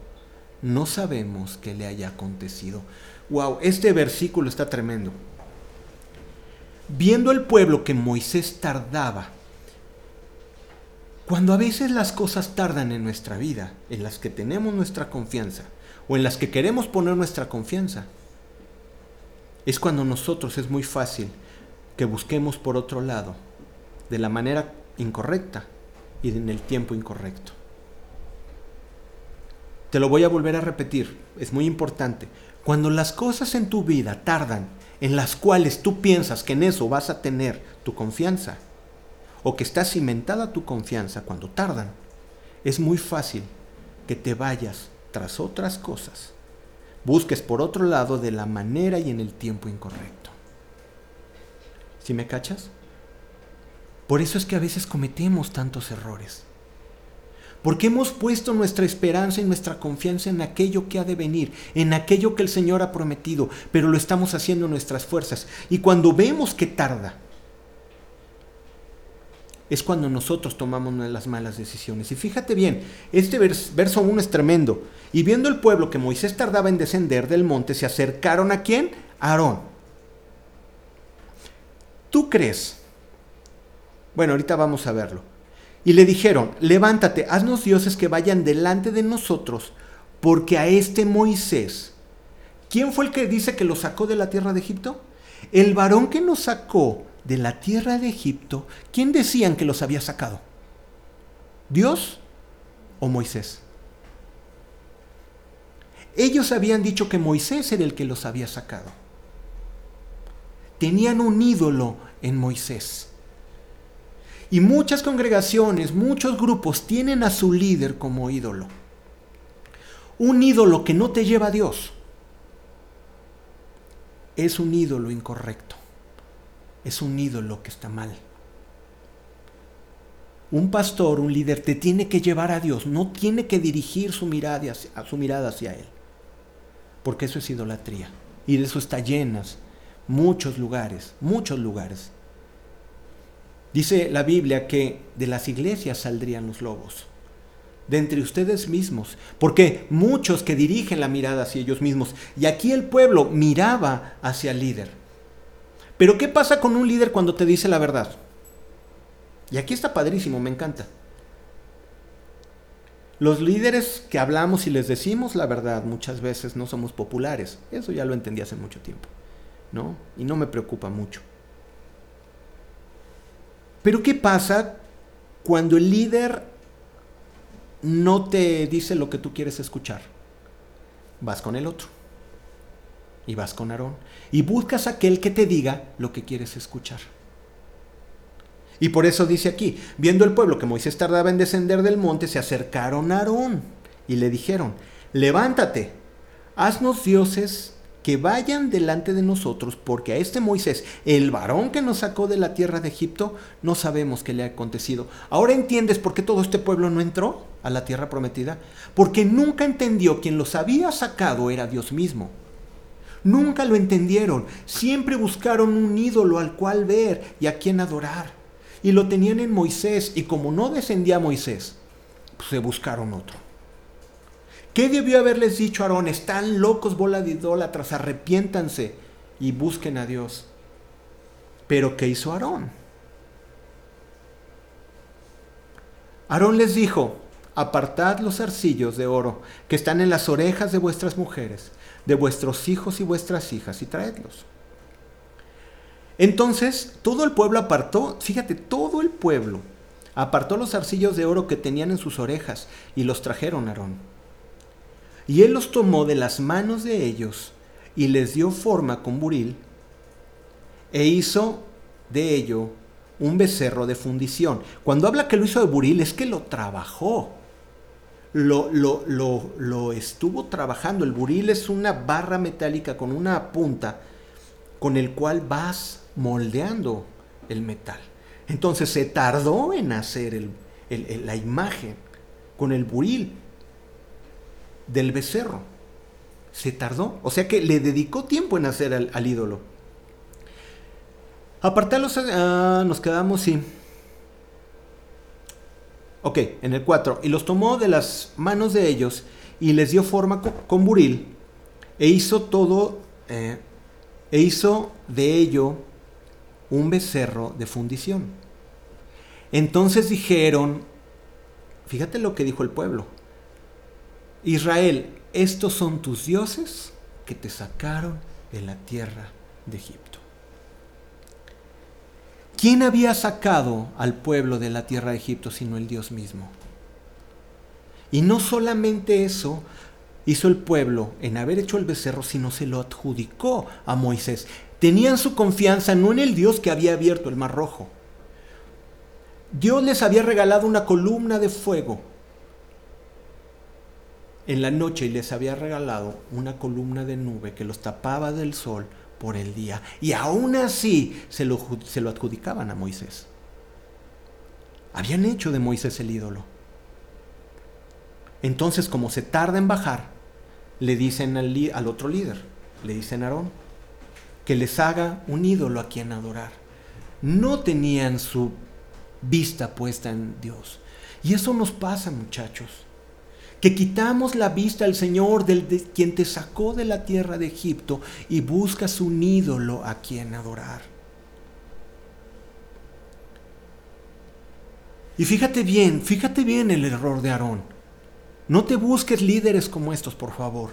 Speaker 1: no sabemos qué le haya acontecido. Wow, este versículo está tremendo. Viendo el pueblo que Moisés tardaba, cuando a veces las cosas tardan en nuestra vida, en las que tenemos nuestra confianza, o en las que queremos poner nuestra confianza, es cuando nosotros es muy fácil que busquemos por otro lado, de la manera incorrecta y en el tiempo incorrecto. Te lo voy a volver a repetir, es muy importante. Cuando las cosas en tu vida tardan, en las cuales tú piensas que en eso vas a tener tu confianza, o que está cimentada tu confianza cuando tardan, es muy fácil que te vayas tras otras cosas busques por otro lado de la manera y en el tiempo incorrecto. ¿Sí me cachas? Por eso es que a veces cometemos tantos errores. Porque hemos puesto nuestra esperanza y nuestra confianza en aquello que ha de venir, en aquello que el Señor ha prometido, pero lo estamos haciendo en nuestras fuerzas. Y cuando vemos que tarda, es cuando nosotros tomamos las malas decisiones. Y fíjate bien, este verso 1 es tremendo. Y viendo el pueblo que Moisés tardaba en descender del monte, se acercaron a quién? A Aarón. ¿Tú crees? Bueno, ahorita vamos a verlo. Y le dijeron, levántate, haznos dioses que vayan delante de nosotros, porque a este Moisés, ¿quién fue el que dice que lo sacó de la tierra de Egipto? El varón que nos sacó de la tierra de Egipto, ¿quién decían que los había sacado? ¿Dios o Moisés? Ellos habían dicho que Moisés era el que los había sacado. Tenían un ídolo en Moisés. Y muchas congregaciones, muchos grupos tienen a su líder como ídolo. Un ídolo que no te lleva a Dios es un ídolo incorrecto. Es un ídolo que está mal. Un pastor, un líder, te tiene que llevar a Dios, no tiene que dirigir su mirada hacia, su mirada hacia Él. Porque eso es idolatría. Y de eso está llenas muchos lugares, muchos lugares. Dice la Biblia que de las iglesias saldrían los lobos, de entre ustedes mismos, porque muchos que dirigen la mirada hacia ellos mismos, y aquí el pueblo miraba hacia el líder. Pero ¿qué pasa con un líder cuando te dice la verdad? Y aquí está padrísimo, me encanta. Los líderes que hablamos y les decimos la verdad muchas veces no somos populares. Eso ya lo entendí hace mucho tiempo. ¿No? Y no me preocupa mucho. Pero ¿qué pasa cuando el líder no te dice lo que tú quieres escuchar? Vas con el otro. Y vas con Aarón. Y buscas aquel que te diga lo que quieres escuchar. Y por eso dice aquí, viendo el pueblo que Moisés tardaba en descender del monte, se acercaron a Aarón y le dijeron, levántate, haznos dioses que vayan delante de nosotros, porque a este Moisés, el varón que nos sacó de la tierra de Egipto, no sabemos qué le ha acontecido. Ahora entiendes por qué todo este pueblo no entró a la tierra prometida, porque nunca entendió quien los había sacado era Dios mismo. Nunca lo entendieron, siempre buscaron un ídolo al cual ver y a quien adorar. Y lo tenían en Moisés, y como no descendía Moisés, pues se buscaron otro. ¿Qué debió haberles dicho Aarón? Están locos, bola de idólatras, arrepiéntanse y busquen a Dios. Pero ¿qué hizo Aarón? Aarón les dijo, apartad los arcillos de oro que están en las orejas de vuestras mujeres, de vuestros hijos y vuestras hijas, y traedlos. Entonces todo el pueblo apartó, fíjate, todo el pueblo apartó los arcillos de oro que tenían en sus orejas y los trajeron a Aarón. Y él los tomó de las manos de ellos y les dio forma con buril e hizo de ello un becerro de fundición. Cuando habla que lo hizo de buril es que lo trabajó. Lo, lo, lo, lo, estuvo trabajando. El buril es una barra metálica con una punta con el cual vas moldeando el metal. Entonces se tardó en hacer la imagen con el buril del becerro. Se tardó. O sea que le dedicó tiempo en hacer al, ídolo. Apartarlos, ah, nos quedamos sin. Ok, en el 4. Y los tomó de las manos de ellos y les dio forma con, buril e hizo todo, eh, e hizo de ello un becerro de fundición. Entonces dijeron, fíjate lo que dijo el pueblo, Israel, estos son tus dioses que te sacaron de la tierra de Egipto. ¿Quién había sacado al pueblo de la tierra de Egipto sino el Dios mismo? Y no solamente eso hizo el pueblo en haber hecho el becerro, sino se lo adjudicó a Moisés. Tenían su confianza no en el Dios que había abierto el mar rojo. Dios les había regalado una columna de fuego en la noche y les había regalado una columna de nube que los tapaba del sol por el día. Y aún así se lo, se lo adjudicaban a Moisés. Habían hecho de Moisés el ídolo. Entonces, como se tarda en bajar, le dicen al, al otro líder, le dicen a Aarón, que les haga un ídolo a quien adorar. No tenían su vista puesta en Dios. Y eso nos pasa, muchachos. Que quitamos la vista al Señor, del de quien te sacó de la tierra de Egipto, y buscas un ídolo a quien adorar. Y fíjate bien, fíjate bien el error de Aarón. No te busques líderes como estos, por favor.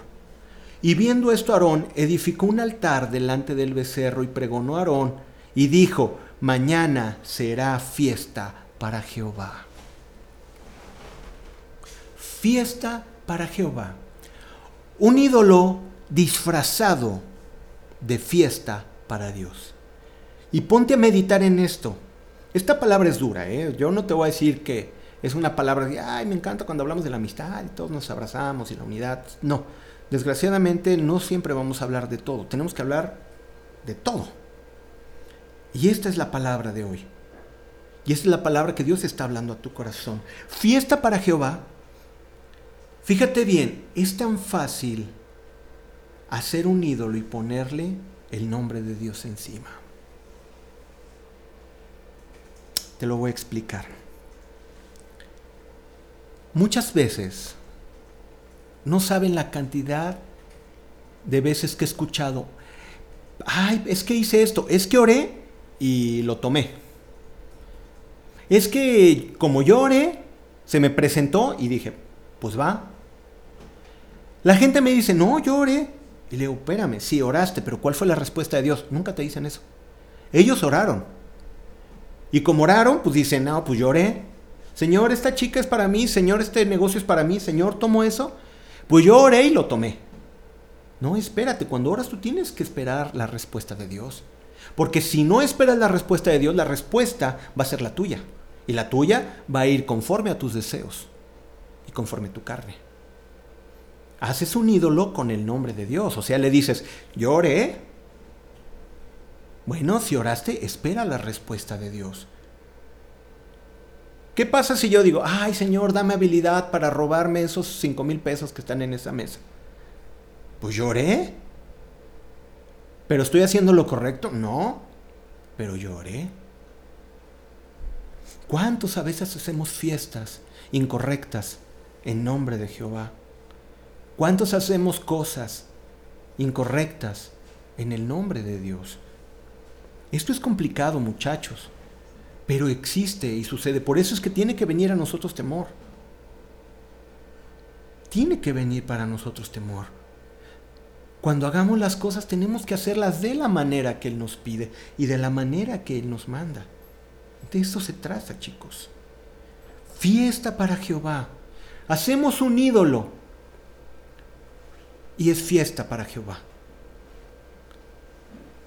Speaker 1: Y viendo esto Aarón, edificó un altar delante del becerro y pregonó a Aarón y dijo, mañana será fiesta para Jehová. Fiesta para Jehová. Un ídolo disfrazado de fiesta para Dios. Y ponte a meditar en esto. Esta palabra es dura, ¿eh? Yo no te voy a decir que es una palabra de, ay, me encanta cuando hablamos de la amistad y todos nos abrazamos y la unidad. No, desgraciadamente no siempre vamos a hablar de todo. Tenemos que hablar de todo. Y esta es la palabra de hoy. Y esta es la palabra que Dios está hablando a tu corazón. Fiesta para Jehová. Fíjate bien, es tan fácil hacer un ídolo y ponerle el nombre de Dios encima. Te lo voy a explicar. Muchas veces no saben la cantidad de veces que he escuchado, ay, es que hice esto, es que oré y lo tomé. Es que como yo oré, se me presentó y dije, pues va. La gente me dice, no, yo oré. Y le digo, espérame, sí, oraste, pero ¿cuál fue la respuesta de Dios? Nunca te dicen eso. Ellos oraron. Y como oraron, pues dicen, no, pues lloré. Señor, esta chica es para mí, Señor, este negocio es para mí, Señor, tomo eso. Pues yo oré y lo tomé. No, espérate, cuando oras tú tienes que esperar la respuesta de Dios. Porque si no esperas la respuesta de Dios, la respuesta va a ser la tuya. Y la tuya va a ir conforme a tus deseos y conforme a tu carne. Haces un ídolo con el nombre de Dios. O sea, le dices, yo oré, bueno, si oraste, espera la respuesta de Dios. ¿Qué pasa si yo digo, ay Señor, dame habilidad para robarme esos cinco mil pesos que están en esa mesa? Pues lloré. ¿Pero estoy haciendo lo correcto? No, pero lloré. ¿Cuántos a veces hacemos fiestas incorrectas en nombre de Jehová? ¿Cuántos hacemos cosas incorrectas en el nombre de Dios? Esto es complicado, muchachos, pero existe y sucede. Por eso es que tiene que venir a nosotros temor. Tiene que venir para nosotros temor. Cuando hagamos las cosas tenemos que hacerlas de la manera que Él nos pide y de la manera que Él nos manda. De esto se trata, chicos. Fiesta para Jehová. Hacemos un ídolo y es fiesta para Jehová.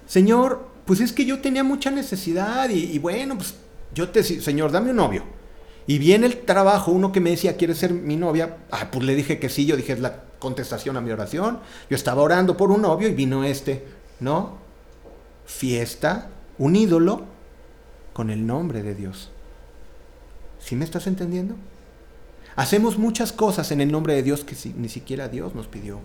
Speaker 1: Señor, pues es que yo tenía mucha necesidad y, bueno, pues yo te señor, dame un novio. Y viene el trabajo, uno que me decía, ¿quieres ser mi novia? Ah, pues le dije que sí, yo dije, es la contestación a mi oración. Yo estaba orando por un novio y vino este, ¿no? Fiesta, un ídolo con el nombre de Dios. ¿Sí me estás entendiendo? Hacemos muchas cosas en el nombre de Dios que ni siquiera Dios nos pidió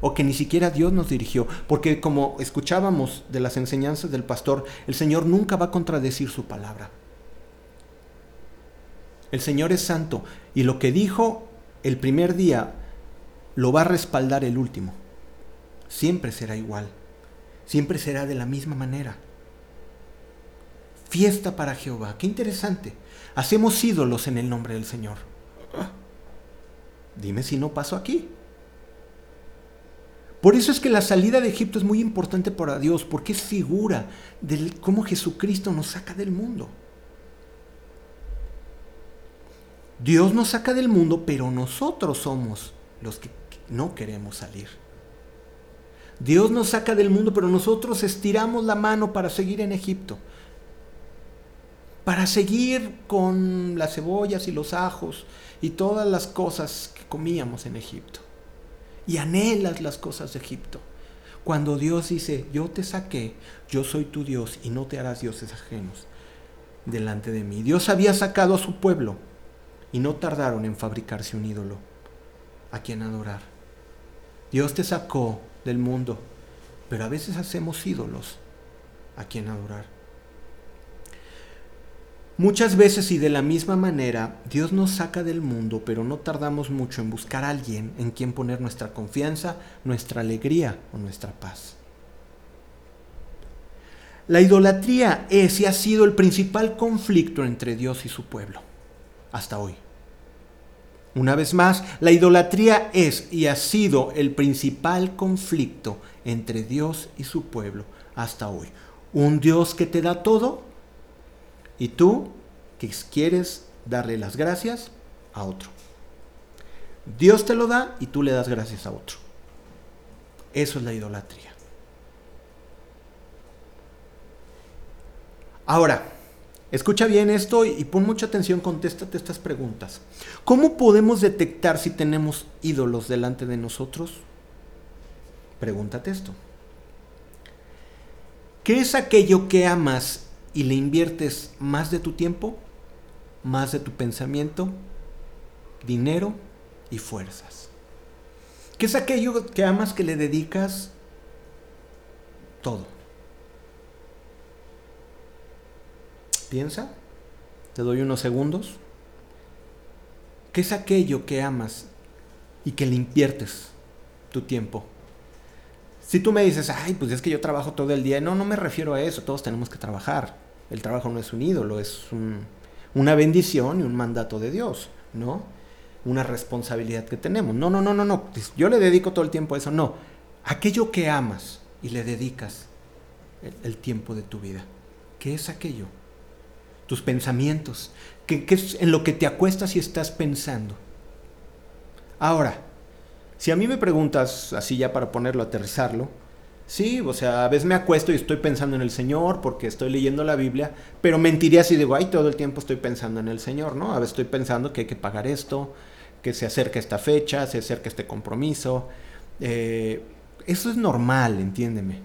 Speaker 1: o que ni siquiera Dios nos dirigió, porque como escuchábamos de las enseñanzas del pastor, el Señor nunca va a contradecir su palabra. El Señor es santo y lo que dijo el primer día lo va a respaldar el último. Siempre será igual, siempre será de la misma manera. Fiesta para Jehová, qué interesante. Hacemos ídolos en el nombre del Señor. Dime si no pasó aquí. Por eso es que la salida de Egipto es muy importante para Dios, porque es figura de cómo Jesucristo nos saca del mundo. Dios nos saca del mundo, pero nosotros somos los que no queremos salir. Dios nos saca del mundo, pero nosotros estiramos la mano para seguir en Egipto. Para seguir con las cebollas y los ajos y todas las cosas que comíamos en Egipto y anhelas las cosas de Egipto. Cuando Dios dice, yo te saqué, yo soy tu Dios y no te harás dioses ajenos delante de mí. Dios había sacado a su pueblo y no tardaron en fabricarse un ídolo a quien adorar. Dios te sacó del mundo, pero a veces hacemos ídolos a quien adorar. Muchas veces y de la misma manera, Dios nos saca del mundo, pero no tardamos mucho en buscar a alguien en quien poner nuestra confianza, nuestra alegría o nuestra paz. La idolatría es y ha sido el principal conflicto entre Dios y su pueblo, hasta hoy. Una vez más, la idolatría es y ha sido el principal conflicto entre Dios y su pueblo hasta hoy. Un Dios que te da todo y tú que quieres darle las gracias a otro. Dios te lo da y tú le das gracias a otro. Eso es la idolatría. Ahora, escucha bien esto y pon mucha atención, contéstate estas preguntas. ¿Cómo podemos detectar si tenemos ídolos delante de nosotros? Pregúntate esto. ¿Qué es aquello que amas y le inviertes más de tu tiempo, más de tu pensamiento, dinero y fuerzas. ¿Qué es aquello que amas que le dedicas todo? Piensa, te doy unos segundos. ¿Qué es aquello que amas y que le inviertes tu tiempo? Si tú me dices, ay, pues es que yo trabajo todo el día, no, no me refiero a eso, todos tenemos que trabajar. El trabajo no es un ídolo, es una bendición y un mandato de Dios, ¿no? Una responsabilidad que tenemos. No, no, no, no, no, yo le dedico todo el tiempo a eso, no. Aquello que amas y le dedicas el, tiempo de tu vida, ¿qué es aquello? Tus pensamientos, ¿qué, ¿qué es en lo que te acuestas y estás pensando? Ahora, si a mí me preguntas, así ya para ponerlo, aterrizarlo, sí, o sea, a veces me acuesto y estoy pensando en el Señor porque estoy leyendo la Biblia, pero mentiría si digo, ay, todo el tiempo estoy pensando en el Señor, ¿no? A veces estoy pensando que hay que pagar esto, que se acerca esta fecha, se acerca este compromiso. Eh, eso es normal, entiéndeme.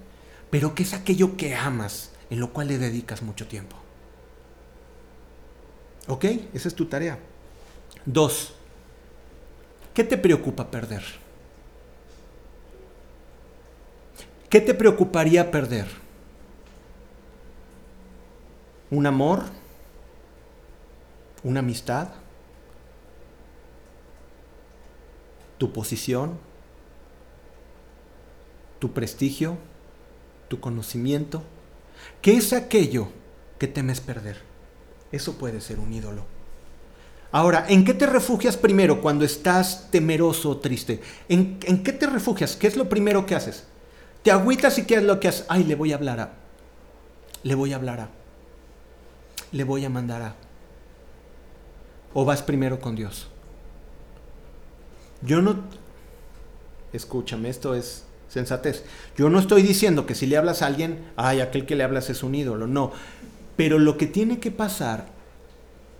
Speaker 1: Pero ¿qué es aquello que amas, en lo cual le dedicas mucho tiempo? ¿Ok? Esa es tu tarea. Dos, ¿qué te preocupa perder? ¿Qué te preocuparía perder? ¿Un amor? ¿Una amistad? ¿Tu posición? ¿Tu prestigio? ¿Tu conocimiento? ¿Qué es aquello que temes perder? Eso puede ser un ídolo. Ahora, ¿en qué te refugias primero cuando estás temeroso o triste? ¿En, ¿En, qué te refugias? ¿Qué es lo primero que haces? Te agüitas y qué es lo que haces. Ay, le voy a hablar a. Le voy a hablar a. Le voy a mandar a. O vas primero con Dios. Yo no. Escúchame, esto es sensatez. Yo no estoy diciendo que si le hablas a alguien, ay, aquel que le hablas es un ídolo. No. Pero lo que tiene que pasar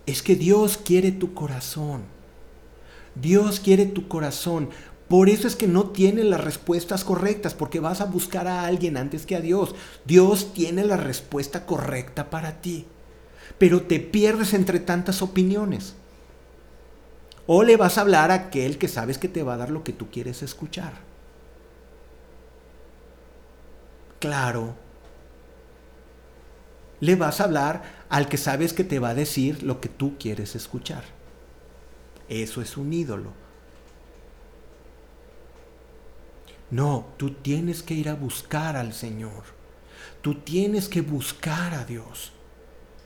Speaker 1: es que Dios quiere tu corazón. Dios quiere tu corazón. Por eso es que no tiene las respuestas correctas, porque vas a buscar a alguien antes que a Dios. Dios tiene la respuesta correcta para ti, pero te pierdes entre tantas opiniones. O le vas a hablar a aquel que sabes que te va a dar lo que tú quieres escuchar. Claro. Le vas a hablar al que sabes que te va a decir lo que tú quieres escuchar. Eso es un ídolo No, tú tienes que ir a buscar al Señor. Tú tienes que buscar a Dios.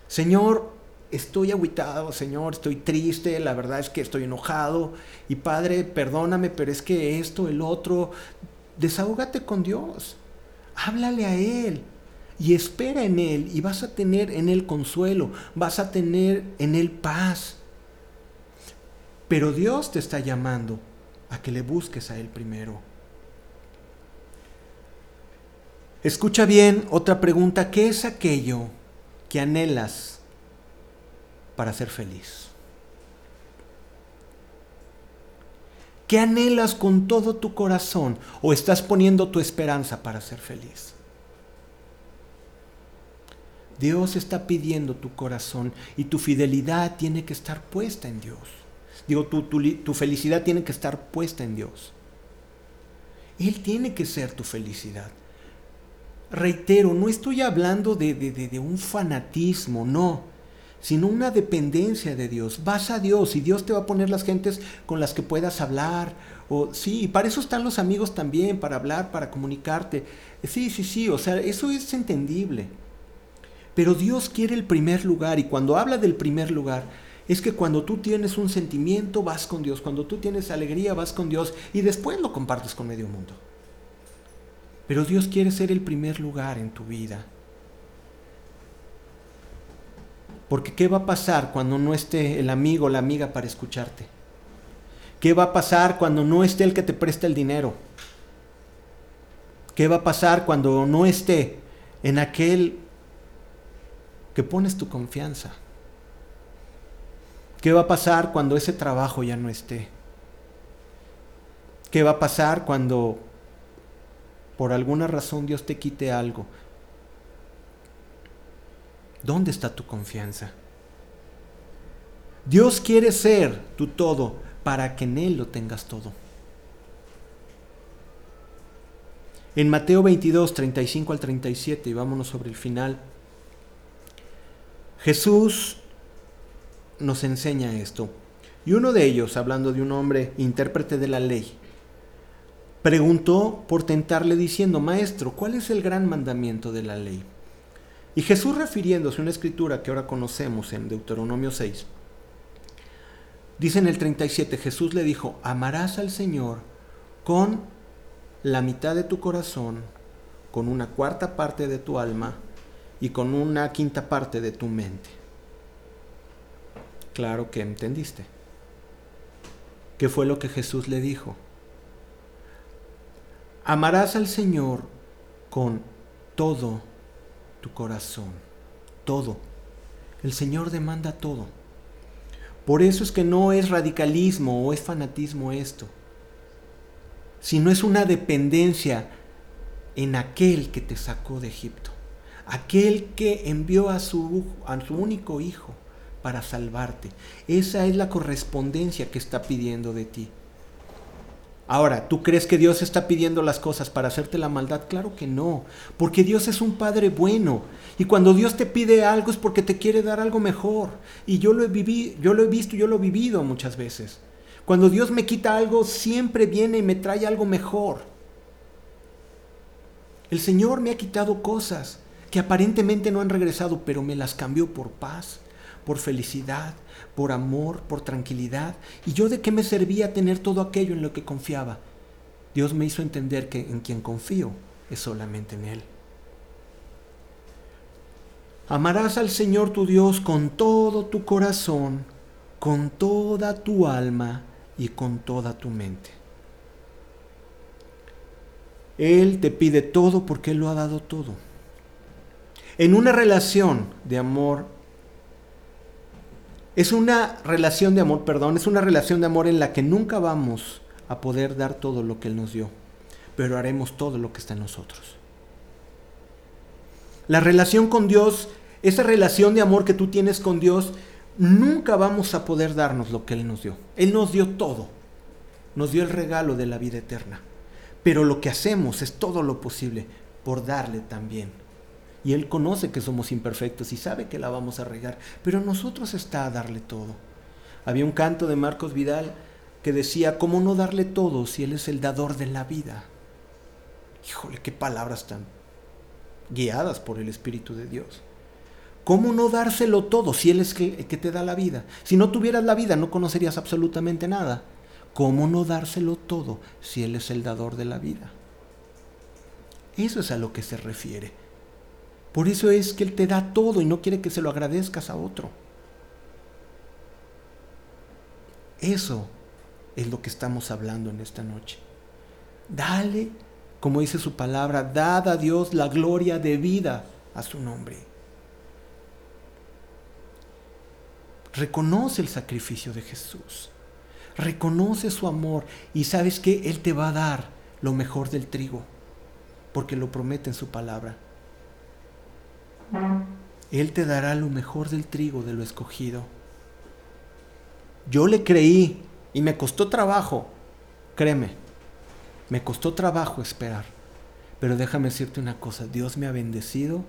Speaker 1: Señor, estoy aguitado, Señor, estoy triste, la verdad es que estoy enojado. Y Padre, perdóname, pero es que esto, el otro, desahógate con Dios. Háblale a Él y espera en Él y vas a tener en Él consuelo, vas a tener en Él paz. Pero Dios te está llamando a que le busques a Él primero. Escucha bien otra pregunta. ¿Qué es aquello que anhelas para ser feliz? ¿Qué anhelas con todo tu corazón o estás poniendo tu esperanza para ser feliz? Dios está pidiendo tu corazón y tu fidelidad tiene que estar puesta en Dios. Digo, tu, tu, felicidad tiene que estar puesta en Dios. Él tiene que ser tu felicidad reitero, no estoy hablando de, un fanatismo, no. sino una dependencia de Dios. Vas a Dios y Dios te va a poner las gentes con las que puedas hablar. O sí, para eso están los amigos también, para hablar, para comunicarte. Sí, sí, sí, o sea, eso es entendible. Pero Dios quiere el primer lugar y cuando habla del primer lugar, es que cuando tú tienes un sentimiento vas con Dios, cuando tú tienes alegría vas con Dios y después lo compartes con medio mundo. Pero Dios quiere ser el primer lugar en tu vida. Porque ¿qué va a pasar cuando no esté el amigo o la amiga para escucharte? ¿Qué va a pasar cuando no esté el que te presta el dinero? ¿Qué va a pasar cuando no esté en aquel que pones tu confianza? ¿Qué va a pasar cuando ese trabajo ya no esté? ¿Qué va a pasar cuando por alguna razón Dios te quite algo? ¿Dónde está tu confianza? Dios quiere ser tu todo para que en Él lo tengas todo. En Mateo 22, 35 al 37, y vámonos sobre el final, Jesús nos enseña esto. Y uno de ellos, hablando de un hombre intérprete de la ley, preguntó por tentarle diciendo, Maestro, ¿cuál es el gran mandamiento de la ley? Y Jesús refiriéndose a una escritura que ahora conocemos en Deuteronomio 6, dice en el 37, Jesús le dijo, amarás al Señor con la mitad de tu corazón, con una cuarta parte de tu alma y con una quinta parte de tu mente. Claro que entendiste. ¿Qué fue lo que Jesús le dijo? Amarás al Señor con todo tu corazón. Todo. El Señor demanda todo. Por eso es que no es radicalismo o es fanatismo esto, sino es una dependencia en aquel que te sacó de Egipto, aquel que envió a su, único hijo para salvarte. Esa es la correspondencia que está pidiendo de ti. Ahora, ¿tú crees que Dios está pidiendo las cosas para hacerte la maldad? Claro que no, porque Dios es un Padre bueno. Y cuando Dios te pide algo es porque te quiere dar algo mejor. Y yo lo he, vivido, yo lo he visto, yo lo he vivido muchas veces. Cuando Dios me quita algo, siempre viene y me trae algo mejor. El Señor me ha quitado cosas que aparentemente no han regresado, pero me las cambió por paz, por felicidad, por amor, por tranquilidad. ¿Y yo de qué me servía tener todo aquello en lo que confiaba? Dios me hizo entender que en quien confío es solamente en Él. Amarás al Señor tu Dios con todo tu corazón, con toda tu alma y con toda tu mente. Él te pide todo porque Él lo ha dado todo. En una relación de amor es una relación de amor, perdón, es una relación de amor en la que nunca vamos a poder dar todo lo que Él nos dio, pero haremos todo lo que está en nosotros. La relación con Dios, esa relación de amor que tú tienes con Dios, nunca vamos a poder darnos lo que Él nos dio. Él nos dio todo, nos dio el regalo de la vida eterna, pero lo que hacemos es todo lo posible por darle también y Él conoce que somos imperfectos y sabe que la vamos a regar, pero nosotros está a darle todo. Había un canto de Marcos Vidal que decía, ¿cómo no darle todo si Él es el dador de la vida? Híjole, qué palabras tan guiadas por el Espíritu de Dios. ¿Cómo no dárselo todo si Él es el que te da la vida? Si no tuvieras la vida no conocerías absolutamente nada. ¿Cómo no dárselo todo si Él es el dador de la vida? Eso es a lo que se refiere. Por eso es que Él te da todo y no quiere que se lo agradezcas a otro. Eso es lo que estamos hablando en esta noche. Dale, como dice su palabra, dad a Dios la gloria de vida a su nombre. Reconoce el sacrificio de Jesús. Reconoce su amor y sabes que Él te va a dar lo mejor del trigo, porque lo promete en su palabra. Él te dará lo mejor del trigo de lo escogido. Yo le creí y me costó trabajo, créeme, me costó trabajo esperar. Pero déjame decirte una cosa, Dios me ha bendecido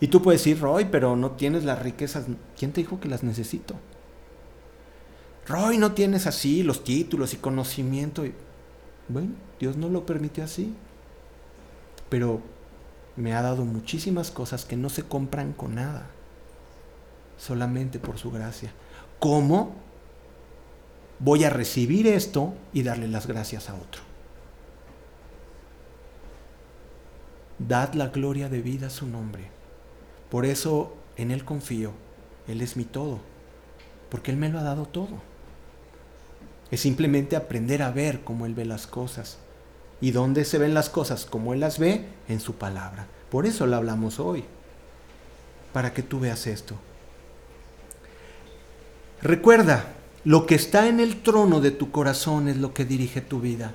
Speaker 1: Y tú puedes decir, Roy, pero no tienes las riquezas. ¿Quién te dijo que las necesito? Roy, no tienes así los títulos y conocimiento. Bueno, Dios no lo permite así. Pero me ha dado muchísimas cosas que no se compran con nada. Solamente por su gracia. ¿Cómo voy a recibir esto y darle las gracias a otro? Dad la gloria de vida a su nombre. Por eso en Él confío. Él es mi todo. Porque Él me lo ha dado todo. Es simplemente aprender a ver cómo Él ve las cosas. ¿Y dónde se ven las cosas? Como Él las ve en su palabra. Por eso la hablamos hoy. Para que tú veas esto. Recuerda, lo que está en el trono de tu corazón es lo que dirige tu vida.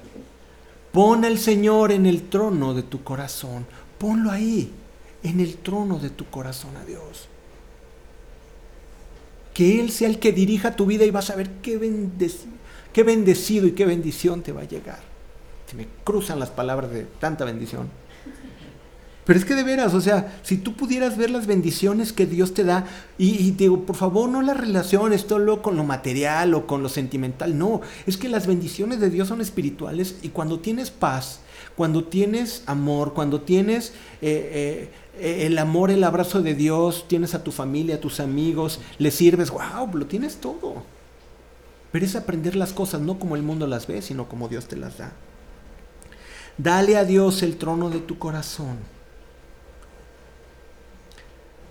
Speaker 1: Pon al Señor en el trono de tu corazón. Ponlo ahí en el trono de tu corazón a Dios. Que Él sea el que dirija tu vida y vas a ver qué, qué bendecido y qué bendición te va a llegar. Me cruzan las palabras de tanta bendición. Pero es que de veras, o sea, si tú pudieras ver las bendiciones que Dios te da, y, digo, por favor, no las relaciones todo con lo material o con lo sentimental, no, es que las bendiciones de Dios son espirituales y cuando tienes paz, cuando tienes amor, cuando tienes eh, eh, el amor, el abrazo de Dios, tienes a tu familia, a tus amigos, le sirves, wow, lo tienes todo. Pero es aprender las cosas no como el mundo las ve, sino como Dios te las da. Dale a Dios el trono de tu corazón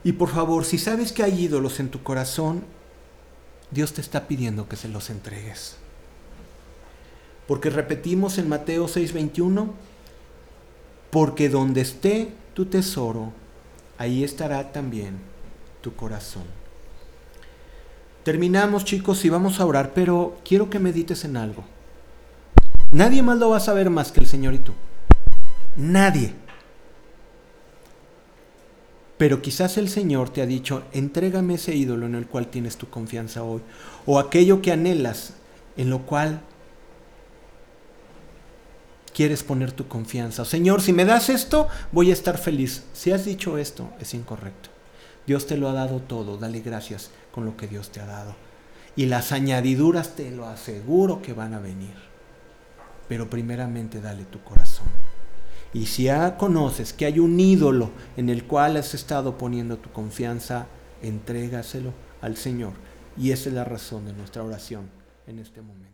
Speaker 1: y por favor, si sabes que hay ídolos en tu corazón, Dios te está pidiendo que se los entregues. Porque repetimos en Mateo 6:21, porque donde esté tu tesoro, ahí estará también tu corazón. Terminamos chicos y vamos a orar, pero quiero que medites en algo. Nadie más lo va a saber más que el Señor y tú. Nadie. Pero quizás el Señor te ha dicho, entrégame ese ídolo en el cual tienes tu confianza hoy, o aquello que anhelas, en lo cual quieres poner tu confianza. Señor, si me das esto, voy a estar feliz. Si has dicho esto, es incorrecto. Dios te lo ha dado todo, dale gracias con lo que Dios te ha dado. Y las añadiduras te lo aseguro que van a venir. Pero primeramente dale tu corazón. Y si ya conoces que hay un ídolo en el cual has estado poniendo tu confianza, entrégaselo al Señor. Y esa es la razón de nuestra oración en este momento.